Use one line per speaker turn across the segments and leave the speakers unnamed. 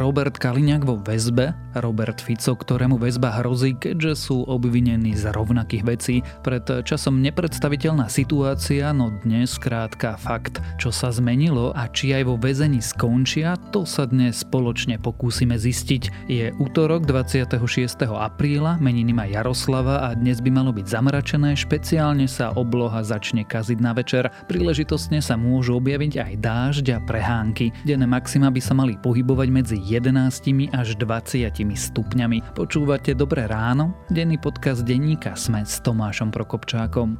Robert Kaliňák vo väzbe, Robert Fico, ktorému väzba hrozí, keďže sú obvinení z rovnakých vecí. Pred časom nepredstaviteľná situácia, no dnes krátka fakt, čo sa zmenilo a či aj vo väzení skončia, to sa dnes spoločne pokúsime zistiť. Je útorok 26. apríla, meniny má Jaroslava a dnes by malo byť zamračené, špeciálne sa obloha začne kaziť na večer. Príležitostne sa môžu objaviť aj dážď a prehánky. Denné maxima by sa mali pohybovať medzi 11 až 20 stupňami. Počúvate Dobré ráno? Denný podcast denníka Sme s Tomášom Prokopčákom.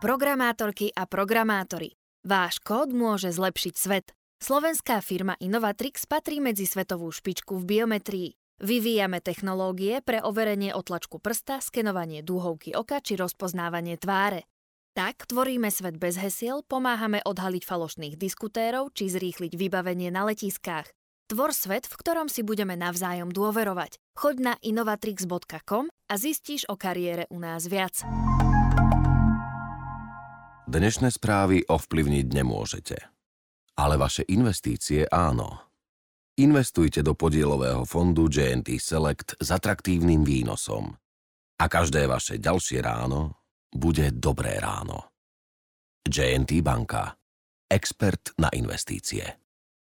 Programátorky a programátori. Váš kód môže zlepšiť svet. Slovenská firma Innovatrix patrí medzi svetovú špičku v biometrii. Vyvíjame technológie pre overenie otlačku prsta, skenovanie dúhovky oka či rozpoznávanie tváre. Tak tvoríme svet bez hesiel, pomáhame odhaliť falošných diskutérov či zrýchliť vybavenie na letiskách. Tvor svet, v ktorom si budeme navzájom dôverovať. Choď na innovatrix.com a zistíš o kariére u nás viac.
Dnešné správy ovplyvniť nemôžete. Ale vaše investície áno. Investujte do podielového fondu JNT Select s atraktívnym výnosom. A každé vaše ďalšie ráno bude dobré ráno. JNT banka. Expert na investície.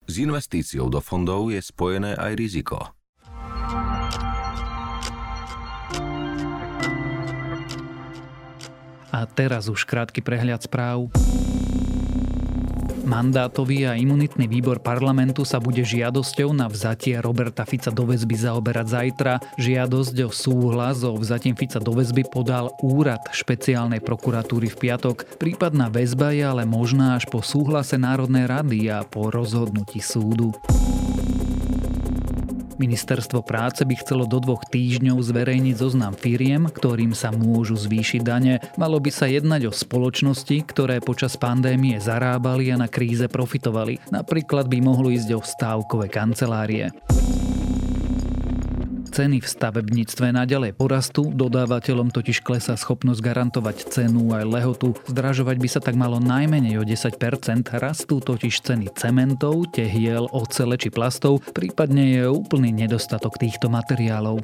S investíciou do fondov je spojené aj riziko.
A teraz už krátky prehľad správ. Mandátový a imunitný výbor parlamentu sa bude žiadosťou na vzatie Roberta Fica do väzby zaoberať zajtra. Žiadosť o súhlas so vzatím Fica do väzby podal úrad špeciálnej prokuratúry v piatok. Prípadná väzba je ale možná až po súhlase Národnej rady a po rozhodnutí súdu. Ministerstvo práce by chcelo do dvoch týždňov zverejniť zoznam firiem, ktorým sa môžu zvýšiť dane. Malo by sa jednať o spoločnosti, ktoré počas pandémie zarábali a na kríze profitovali. Napríklad by mohlo ísť o stávkové kancelárie ceny v stavebníctve naďalej porastú, dodávateľom totiž klesá schopnosť garantovať cenu aj lehotu. Zdražovať by sa tak malo najmenej o 10%, rastú totiž ceny cementov, tehiel, ocele či plastov, prípadne je úplný nedostatok týchto materiálov.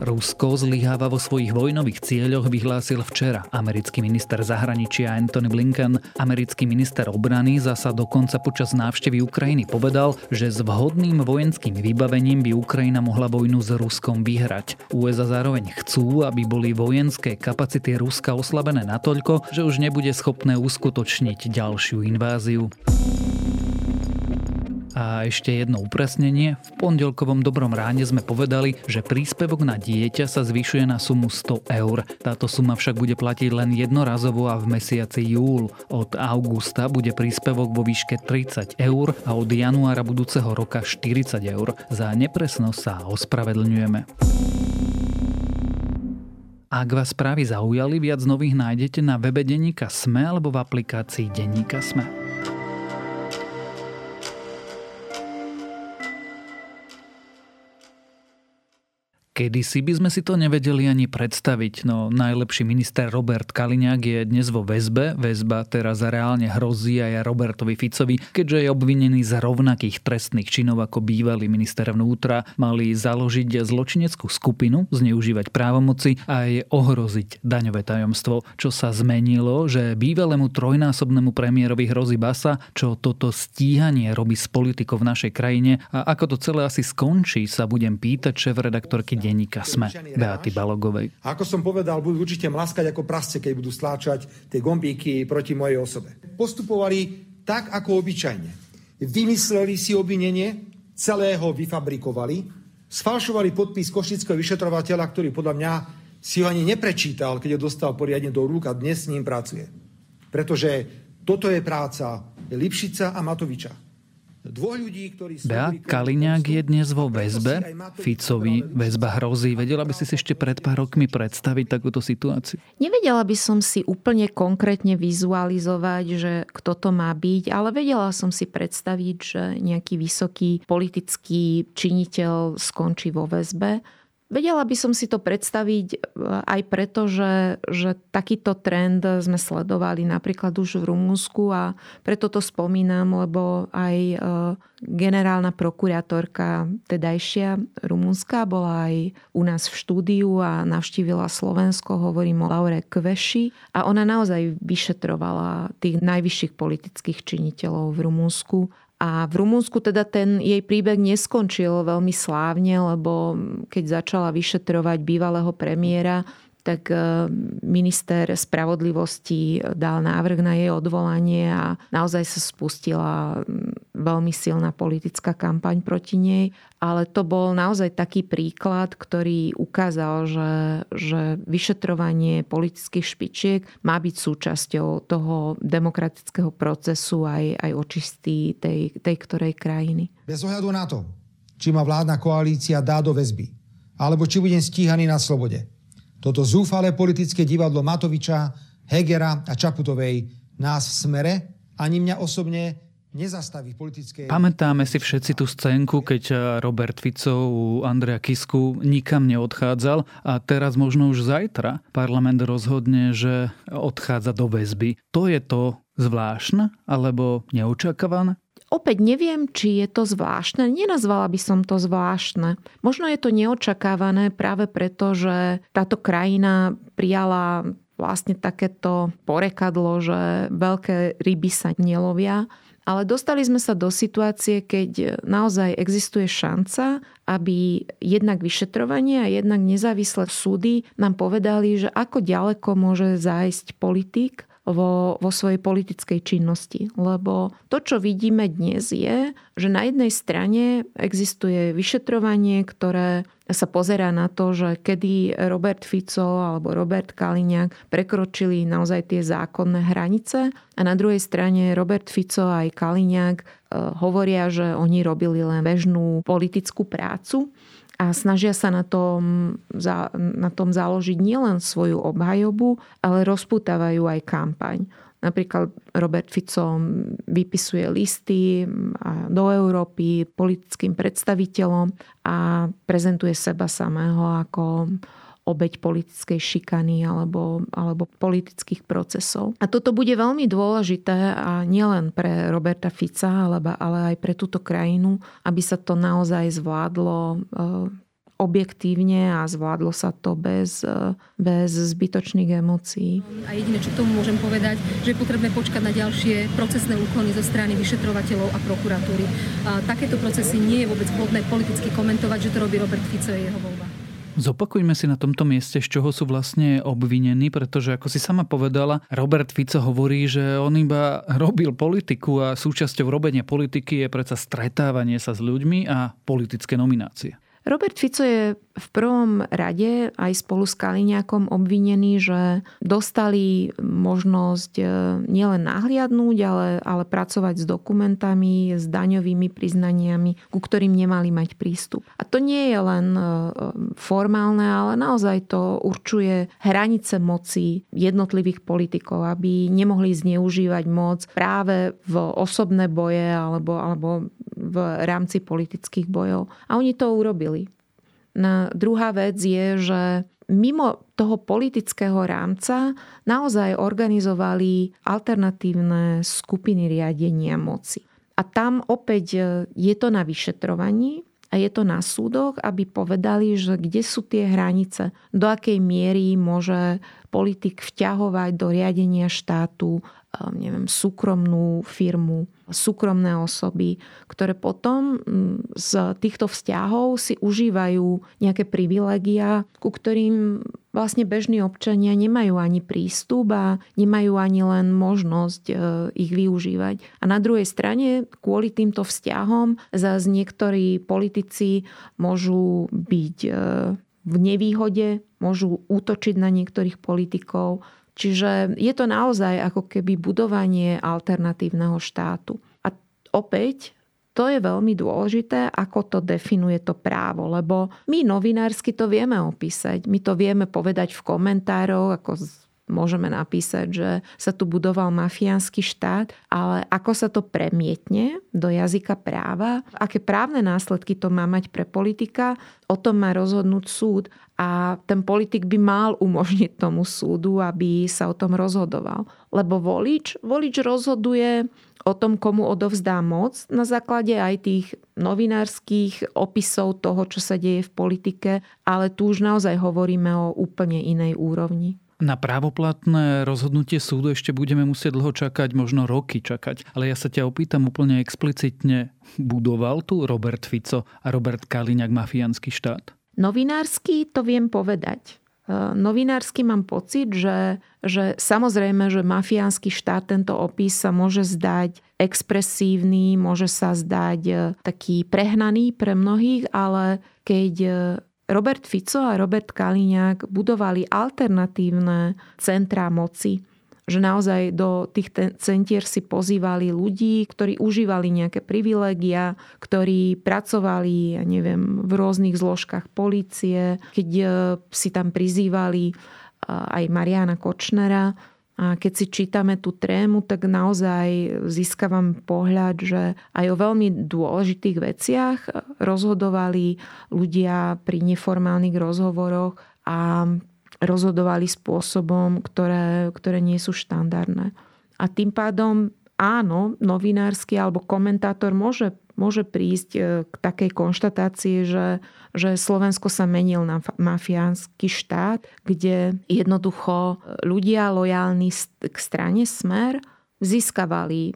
Rusko zlyháva vo svojich vojnových cieľoch, vyhlásil včera americký minister zahraničia Anthony Blinken. Americký minister obrany zasa dokonca počas návštevy Ukrajiny povedal, že s vhodným vojenským vybavením by Ukrajina mohla vojnu s Ruskom vyhrať. USA zároveň chcú, aby boli vojenské kapacity Ruska oslabené natoľko, že už nebude schopné uskutočniť ďalšiu inváziu. A ešte jedno upresnenie. V pondelkovom dobrom ráne sme povedali, že príspevok na dieťa sa zvyšuje na sumu 100 eur. Táto suma však bude platiť len jednorazovo a v mesiaci júl. Od augusta bude príspevok vo výške 30 eur a od januára budúceho roka 40 eur. Za nepresnosť sa ospravedlňujeme. Ak vás správy zaujali, viac nových nájdete na webe Deníka Sme alebo v aplikácii Deníka Sme. Kedysi by sme si to nevedeli ani predstaviť, no najlepší minister Robert Kaliňák je dnes vo väzbe. Väzba teraz reálne hrozí aj Robertovi Ficovi, keďže je obvinený z rovnakých trestných činov ako bývalý minister vnútra. Mali založiť zločineckú skupinu, zneužívať právomoci a aj ohroziť daňové tajomstvo. Čo sa zmenilo, že bývalému trojnásobnému premiérovi hrozí basa, čo toto stíhanie robí s politikou v našej krajine a ako to celé asi skončí, sa budem pýtať šéf redaktorky denníka SME, Beaty Balogovej.
A ako som povedal, budú určite mlaskať ako prasce, keď budú stláčať tie gombíky proti mojej osobe. Postupovali tak, ako obyčajne. Vymysleli si obvinenie, celého vyfabrikovali, sfalšovali podpis košického vyšetrovateľa, ktorý podľa mňa si ho ani neprečítal, keď ho dostal poriadne do rúk a dnes s ním pracuje. Pretože toto je práca Lipšica a Matoviča.
Bea Kaliňák je dnes vo väzbe. Ficovi väzba hrozí. Vedela by si si ešte pred pár rokmi predstaviť takúto situáciu?
Nevedela by som si úplne konkrétne vizualizovať, že kto to má byť, ale vedela som si predstaviť, že nejaký vysoký politický činiteľ skončí vo väzbe. Vedela by som si to predstaviť e, aj preto, že, že takýto trend sme sledovali napríklad už v Rumúnsku a preto to spomínam, lebo aj e, generálna prokurátorka tedajšia Rumúnska bola aj u nás v štúdiu a navštívila Slovensko, hovorím o Laure Kveši. A ona naozaj vyšetrovala tých najvyšších politických činiteľov v Rumúnsku a v Rumunsku teda ten jej príbeh neskončil veľmi slávne, lebo keď začala vyšetrovať bývalého premiéra, tak e, minister spravodlivosti dal návrh na jej odvolanie a naozaj sa spustila veľmi silná politická kampaň proti nej. Ale to bol naozaj taký príklad, ktorý ukázal, že, že vyšetrovanie politických špičiek má byť súčasťou toho demokratického procesu aj, aj očistý tej, tej ktorej krajiny.
Bez ohľadu na to, či ma vládna koalícia dá do väzby, alebo či budem stíhaný na slobode toto zúfalé politické divadlo Matoviča, Hegera a Čaputovej nás v smere ani mňa osobne nezastaví politické...
Pamätáme si všetci tú scénku, keď Robert Fico u Andrea Kisku nikam neodchádzal a teraz možno už zajtra parlament rozhodne, že odchádza do väzby. To je to zvláštne alebo neočakávané?
Opäť neviem, či je to zvláštne. Nenazvala by som to zvláštne. Možno je to neočakávané práve preto, že táto krajina prijala vlastne takéto porekadlo, že veľké ryby sa nelovia. Ale dostali sme sa do situácie, keď naozaj existuje šanca, aby jednak vyšetrovanie a jednak nezávislé súdy nám povedali, že ako ďaleko môže zájsť politik vo, vo svojej politickej činnosti. Lebo to, čo vidíme dnes je, že na jednej strane existuje vyšetrovanie, ktoré sa pozerá na to, že kedy Robert Fico alebo Robert Kaliňák prekročili naozaj tie zákonné hranice a na druhej strane Robert Fico aj Kaliňák eh, hovoria, že oni robili len bežnú politickú prácu a snažia sa na tom, na tom založiť nielen svoju obhajobu, ale rozputávajú aj kampaň. Napríklad Robert Fico vypisuje listy do Európy politickým predstaviteľom a prezentuje seba samého ako obeď politickej šikany alebo, alebo politických procesov. A toto bude veľmi dôležité a nielen pre Roberta Fica, ale, ale aj pre túto krajinu, aby sa to naozaj zvládlo eh, objektívne a zvládlo sa to bez, eh, bez zbytočných emócií.
A jediné, čo k tomu môžem povedať, že je potrebné počkať na ďalšie procesné úkony zo strany vyšetrovateľov a prokuratúry. A takéto procesy nie je vôbec vhodné politicky komentovať, že to robí Robert Fico, je jeho voľba.
Zopakujme si na tomto mieste, z čoho sú vlastne obvinení, pretože ako si sama povedala, Robert Fico hovorí, že on iba robil politiku a súčasťou robenia politiky je predsa stretávanie sa s ľuďmi a politické nominácie.
Robert Fico je v prvom rade aj spolu s Kaliňákom obvinení, že dostali možnosť e, nielen nahliadnúť, ale, ale pracovať s dokumentami, s daňovými priznaniami, ku ktorým nemali mať prístup. A to nie je len e, formálne, ale naozaj to určuje hranice moci jednotlivých politikov, aby nemohli zneužívať moc práve v osobné boje alebo, alebo v rámci politických bojov. A oni to urobili. Na druhá vec je, že mimo toho politického rámca naozaj organizovali alternatívne skupiny riadenia moci. A tam opäť je to na vyšetrovaní a je to na súdoch, aby povedali, že kde sú tie hranice, do akej miery môže politik vťahovať do riadenia štátu neviem, súkromnú firmu, súkromné osoby, ktoré potom mm, z týchto vzťahov si užívajú nejaké privilegia, ku ktorým vlastne bežní občania nemajú ani prístup a nemajú ani len možnosť e, ich využívať. A na druhej strane, kvôli týmto vzťahom, zase niektorí politici môžu byť e, v nevýhode, môžu útočiť na niektorých politikov, Čiže je to naozaj ako keby budovanie alternatívneho štátu. A opäť to je veľmi dôležité, ako to definuje to právo, lebo my novinársky to vieme opísať. My to vieme povedať v komentároch, ako môžeme napísať, že sa tu budoval mafiánsky štát, ale ako sa to premietne do jazyka práva, aké právne následky to má mať pre politika, o tom má rozhodnúť súd a ten politik by mal umožniť tomu súdu, aby sa o tom rozhodoval. Lebo volič, volič rozhoduje o tom, komu odovzdá moc na základe aj tých novinárskych opisov toho, čo sa deje v politike, ale tu už naozaj hovoríme o úplne inej úrovni.
Na právoplatné rozhodnutie súdu ešte budeme musieť dlho čakať, možno roky čakať. Ale ja sa ťa opýtam úplne explicitne, budoval tu Robert Fico a Robert Kaliňák mafiánsky štát?
Novinársky to viem povedať. E, novinársky mám pocit, že, že samozrejme, že mafiánsky štát tento opis sa môže zdať expresívny, môže sa zdať e, taký prehnaný pre mnohých, ale keď e, Robert Fico a Robert Kaliňák budovali alternatívne centrá moci, že naozaj do tých centier si pozývali ľudí, ktorí užívali nejaké privilégia, ktorí pracovali, ja neviem, v rôznych zložkách policie, keď e, si tam prizývali e, aj Mariana Kočnera. A keď si čítame tú trému, tak naozaj získavam pohľad, že aj o veľmi dôležitých veciach rozhodovali ľudia pri neformálnych rozhovoroch a rozhodovali spôsobom, ktoré, ktoré nie sú štandardné. A tým pádom áno, novinársky alebo komentátor môže, môže prísť e, k takej konštatácii, že, že Slovensko sa menil na mafiánsky štát, kde jednoducho ľudia lojálni k strane Smer získavali e,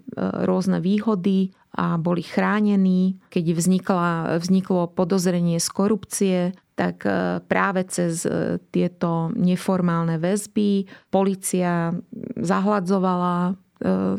rôzne výhody a boli chránení. Keď vznikla, vzniklo podozrenie z korupcie, tak e, práve cez e, tieto neformálne väzby policia zahladzovala e,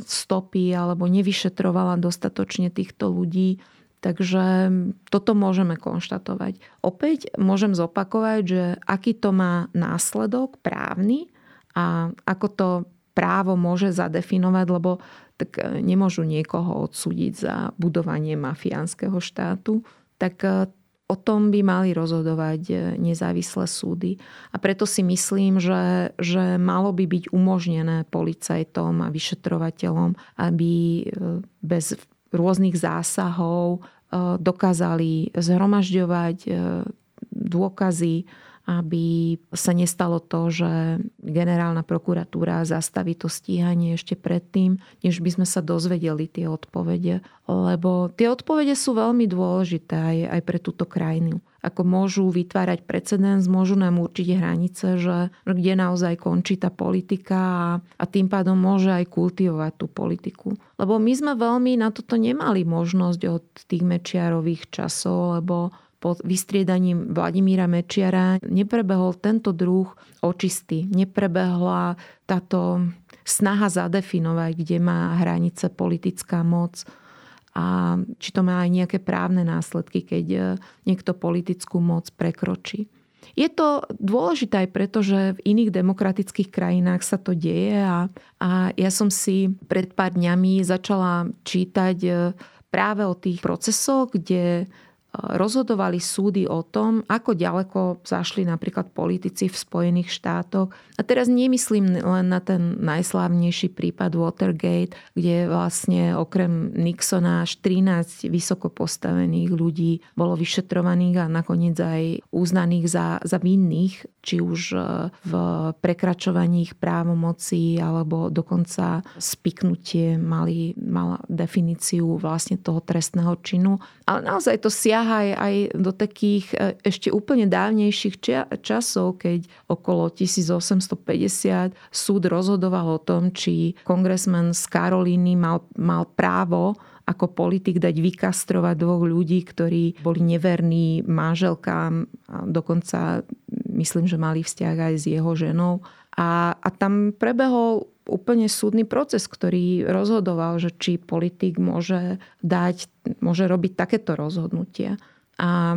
stopy alebo nevyšetrovala dostatočne týchto ľudí. Takže toto môžeme konštatovať. Opäť môžem zopakovať, že aký to má následok právny a ako to právo môže zadefinovať, lebo tak e, nemôžu niekoho odsúdiť za budovanie mafiánskeho štátu, tak e, o tom by mali rozhodovať e, nezávislé súdy. A preto si myslím, že, že malo by byť umožnené policajtom a vyšetrovateľom, aby bez rôznych zásahov dokázali zhromažďovať dôkazy, aby sa nestalo to, že generálna prokuratúra zastaví to stíhanie ešte predtým, než by sme sa dozvedeli tie odpovede. Lebo tie odpovede sú veľmi dôležité aj, aj pre túto krajinu. Ako môžu vytvárať precedens, môžu nám určiť hranice, že kde naozaj končí tá politika a, a tým pádom môže aj kultivovať tú politiku. Lebo my sme veľmi na toto nemali možnosť od tých mečiarových časov, lebo pod vystriedaním Vladimíra Mečiara neprebehol tento druh očisty. Neprebehla táto snaha zadefinovať, kde má hranice politická moc a či to má aj nejaké právne následky, keď e, niekto politickú moc prekročí. Je to dôležité aj preto, že v iných demokratických krajinách sa to deje a, a ja som si pred pár dňami začala čítať e, práve o tých procesoch, kde rozhodovali súdy o tom, ako ďaleko zašli napríklad politici v Spojených štátoch. A teraz nemyslím len na ten najslávnejší prípad Watergate, kde vlastne okrem Nixona až 13 vysoko postavených ľudí bolo vyšetrovaných a nakoniec aj uznaných za, za vinných, či už e, v prekračovaní ich právomocí alebo dokonca spiknutie mali, mala definíciu vlastne toho trestného činu. Ale naozaj to siaha siaha aj, aj do takých e, ešte úplne dávnejších časov, keď okolo 1850 súd rozhodoval o tom, či kongresmen z Karolíny mal, mal právo ako politik dať vykastrovať dvoch ľudí, ktorí boli neverní manželkám a dokonca myslím, že mali vzťah aj s jeho ženou. A, a tam prebehol úplne súdny proces, ktorý rozhodoval, že či politik môže dať, môže robiť takéto rozhodnutia. A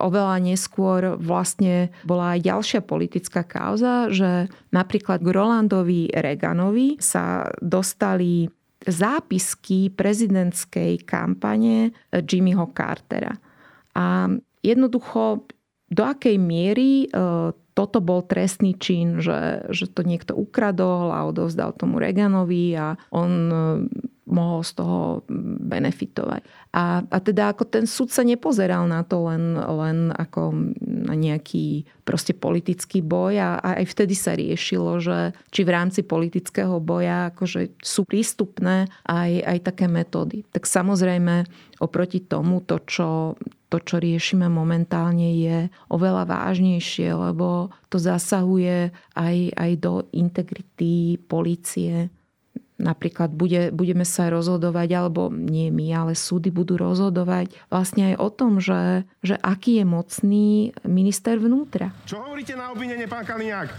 oveľa neskôr vlastne bola aj ďalšia politická kauza, že napríklad k Rolandovi Reganovi sa dostali zápisky prezidentskej kampane Jimmyho Cartera. A jednoducho do akej miery e, toto bol trestný čin, že, že to niekto ukradol a odovzdal tomu Reganovi a on mohol z toho benefitovať. A, a teda ako ten súd sa nepozeral na to len, len ako na nejaký proste politický boj a, a aj vtedy sa riešilo, že či v rámci politického boja akože sú prístupné aj, aj také metódy. Tak samozrejme oproti tomu to, čo to, čo riešime momentálne, je oveľa vážnejšie, lebo to zasahuje aj, aj do integrity policie, Napríklad bude, budeme sa rozhodovať, alebo nie my, ale súdy budú rozhodovať vlastne aj o tom, že, že aký je mocný minister vnútra.
Čo hovoríte na obvinenie, pán Kaliňák?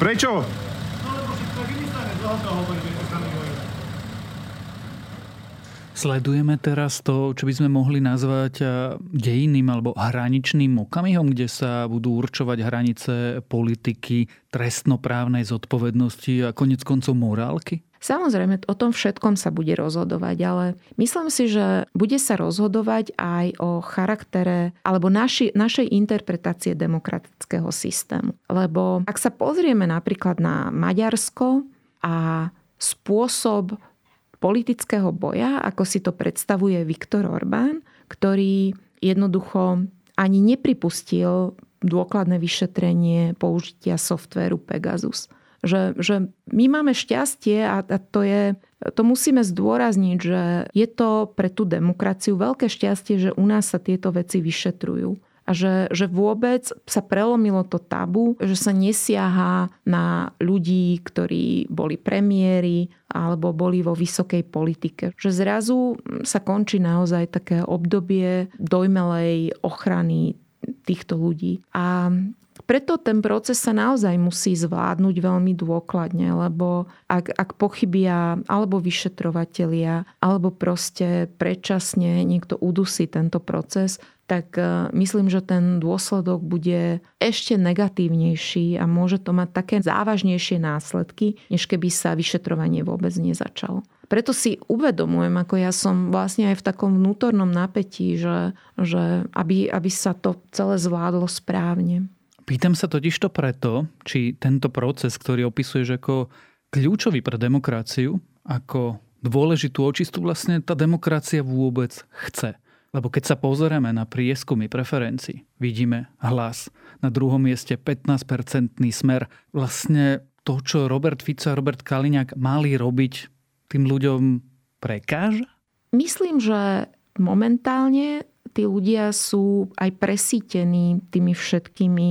Prečo?
No lebo si to hovorí, že to sami
Sledujeme teraz to, čo by sme mohli nazvať dejinným alebo hraničným okamihom, kde sa budú určovať hranice politiky, trestnoprávnej zodpovednosti a konec koncov morálky?
Samozrejme, o tom všetkom sa bude rozhodovať, ale myslím si, že bude sa rozhodovať aj o charaktere alebo naši, našej interpretácie demokratického systému. Lebo ak sa pozrieme napríklad na Maďarsko a spôsob politického boja, ako si to predstavuje Viktor Orbán, ktorý jednoducho ani nepripustil dôkladné vyšetrenie použitia softvéru Pegasus. Že, že my máme šťastie a, a to je, to musíme zdôrazniť, že je to pre tú demokraciu veľké šťastie, že u nás sa tieto veci vyšetrujú a že, že vôbec sa prelomilo to tabu, že sa nesiaha na ľudí, ktorí boli premiéry alebo boli vo vysokej politike. Že zrazu sa končí naozaj také obdobie dojmelej ochrany týchto ľudí. A preto ten proces sa naozaj musí zvládnuť veľmi dôkladne, lebo ak, ak pochybia alebo vyšetrovatelia, alebo proste predčasne niekto udusí tento proces, tak e, myslím, že ten dôsledok bude ešte negatívnejší a môže to mať také závažnejšie následky, než keby sa vyšetrovanie vôbec nezačalo. Preto si uvedomujem, ako ja som vlastne aj v takom vnútornom napätí, že, že aby, aby sa to celé zvládlo správne.
Pýtam sa totiž to preto, či tento proces, ktorý opisuješ ako kľúčový pre demokraciu, ako dôležitú očistu vlastne tá demokracia vôbec chce. Lebo keď sa pozrieme na prieskumy preferencií, vidíme hlas. Na druhom mieste 15-percentný smer. Vlastne to, čo Robert Fico a Robert Kaliňák mali robiť, tým ľuďom prekáža?
Myslím, že momentálne tí ľudia sú aj presítení tými všetkými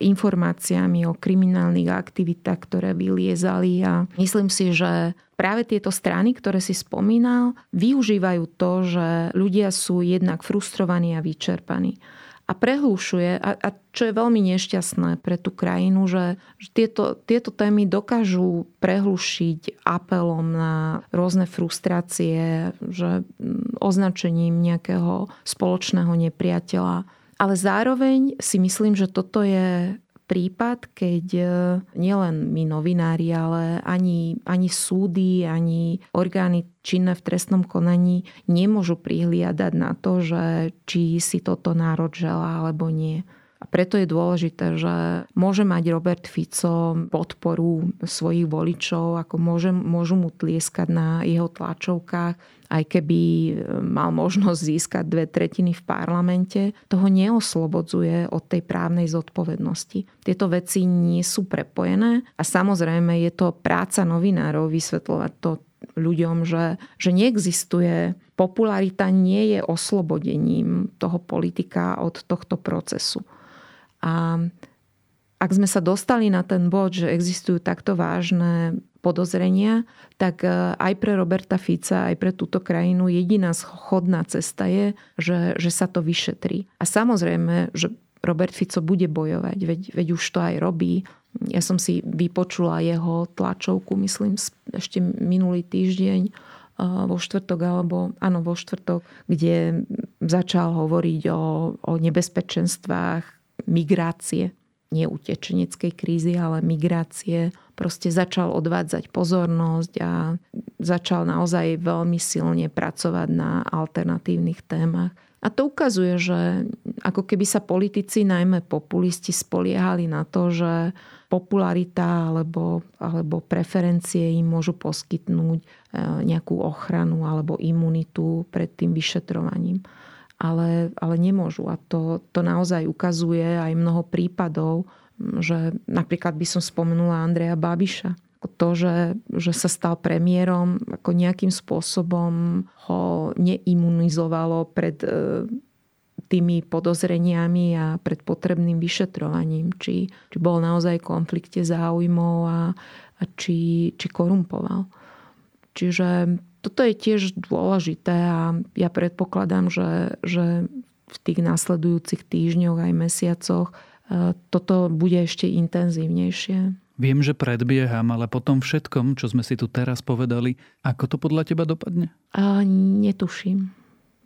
informáciami o kriminálnych aktivitách, ktoré vyliezali a myslím si, že práve tieto strany, ktoré si spomínal, využívajú to, že ľudia sú jednak frustrovaní a vyčerpaní. A prehlušuje, a, a čo je veľmi nešťastné pre tú krajinu, že, že tieto, tieto témy dokážu prehlušiť apelom na rôzne frustrácie, že mm, označením nejakého spoločného nepriateľa ale zároveň si myslím, že toto je prípad, keď e, nielen my novinári, ale ani, ani súdy, ani orgány činné v trestnom konaní nemôžu prihliadať na to, že či si toto národ želá alebo nie. A preto je dôležité, že môže mať Robert Fico podporu svojich voličov, ako môže, môžu mu tlieskať na jeho tlačovkách, aj keby e, mal možnosť získať dve tretiny v parlamente, toho neoslobodzuje od tej právnej zodpovednosti. Tieto veci nie sú prepojené a samozrejme je to práca novinárov vysvetľovať to ľuďom, že, že neexistuje popularita nie je oslobodením toho politika od tohto procesu. A ak sme sa dostali na ten bod, že existujú takto vážne podozrenia, tak e, aj pre Roberta Fica, aj pre túto krajinu jediná schodná cesta je, že, že sa to vyšetrí. A samozrejme, že Robert Fico bude bojovať, veď, veď už to aj robí. Ja som si vypočula jeho tlačovku, myslím, ešte minulý týždeň e, vo štvrtok, alebo áno, vo štvrtok, kde začal hovoriť o, o nebezpečenstvách migrácie. Nie utečeneckej krízy, ale migrácie. Proste začal odvádzať pozornosť a začal naozaj veľmi silne pracovať na alternatívnych témach. A to ukazuje, že ako keby sa politici, najmä populisti, spoliehali na to, že popularita alebo, alebo preferencie im môžu poskytnúť e, nejakú ochranu alebo imunitu pred tým vyšetrovaním. Ale, ale nemôžu. A to, to naozaj ukazuje aj mnoho prípadov, že napríklad by som spomenula Andreja Babiša, to, že, že sa stal premiérom, ako nejakým spôsobom ho neimunizovalo pred e, tými podozreniami a pred potrebným vyšetrovaním, či, či bol naozaj v konflikte záujmov a, a či, či korumpoval. Čiže toto je tiež dôležité a ja predpokladám, že, že v tých nasledujúcich týždňoch aj mesiacoch toto bude ešte intenzívnejšie.
Viem, že predbieham, ale po tom všetkom, čo sme si tu teraz povedali, ako to podľa teba dopadne?
A netuším.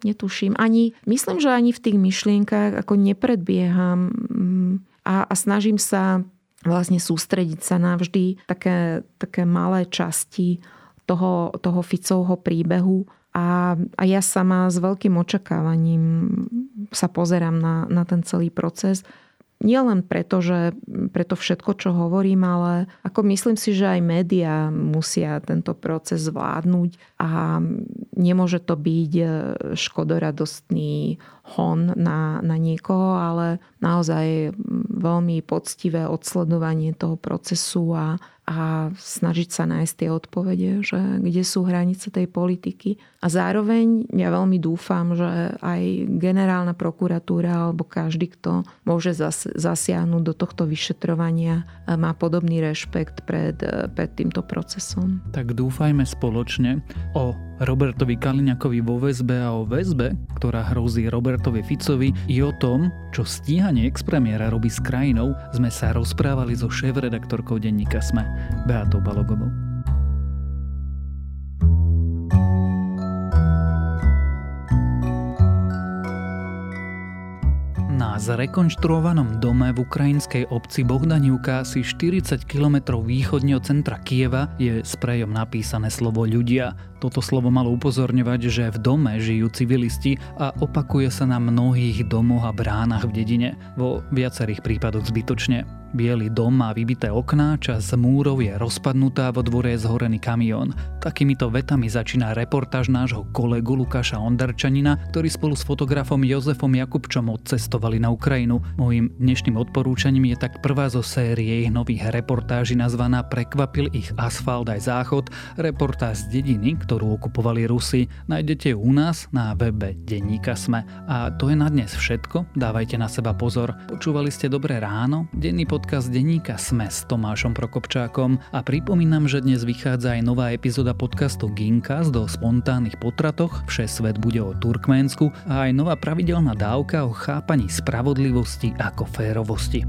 Netuším. Ani, myslím, že ani v tých myšlienkach ako nepredbieham mm, a, a snažím sa vlastne sústrediť sa na vždy také, také malé časti toho, toho Ficovho príbehu. A, a ja sama s veľkým očakávaním sa pozerám na, na ten celý proces len preto, že preto všetko, čo hovorím, ale ako myslím si, že aj médiá musia tento proces zvládnuť a nemôže to byť e, škodoradostný hon na, na niekoho, ale naozaj veľmi poctivé odsledovanie toho procesu a, a snažiť sa nájsť tie odpovede, že kde sú hranice tej politiky. A zároveň ja veľmi dúfam, že aj generálna prokuratúra alebo každý, kto môže zasiahnuť do tohto vyšetrovania, má podobný rešpekt pred, pred týmto procesom.
Tak dúfajme spoločne o Robertovi Kaliňakovi vo väzbe a o väzbe, ktorá hrozí Robertovi Ficovi i o tom, čo stíhanie expremiéra robí s krajinou, sme sa rozprávali so šéf-redaktorkou denníka SME, Beatou Balogovou. Na zrekonštruovanom dome v ukrajinskej obci Bohdanivka asi 40 km východne od centra Kieva je sprejom napísané slovo ľudia. Toto slovo malo upozorňovať, že v dome žijú civilisti a opakuje sa na mnohých domoch a bránach v dedine, vo viacerých prípadoch zbytočne. Bielý dom má vybité okná, čas múrov je rozpadnutá, vo dvore je zhorený kamión. Takýmito vetami začína reportáž nášho kolegu Lukáša Ondarčanina, ktorý spolu s fotografom Jozefom Jakubčom odcestovali na Ukrajinu. Mojím dnešným odporúčaním je tak prvá zo série ich nových reportáží nazvaná Prekvapil ich asfalt aj záchod, reportáž z dediny, ktorú okupovali Rusy. Nájdete u nás na webe Denníka Sme. A to je na dnes všetko, dávajte na seba pozor. Počúvali ste Dobré ráno, denný pod podcast denníka Sme s Tomášom Prokopčákom a pripomínam, že dnes vychádza aj nová epizóda podcastu Ginkas do spontánnych potratoch, vše svet bude o Turkménsku a aj nová pravidelná dávka o chápaní spravodlivosti ako férovosti.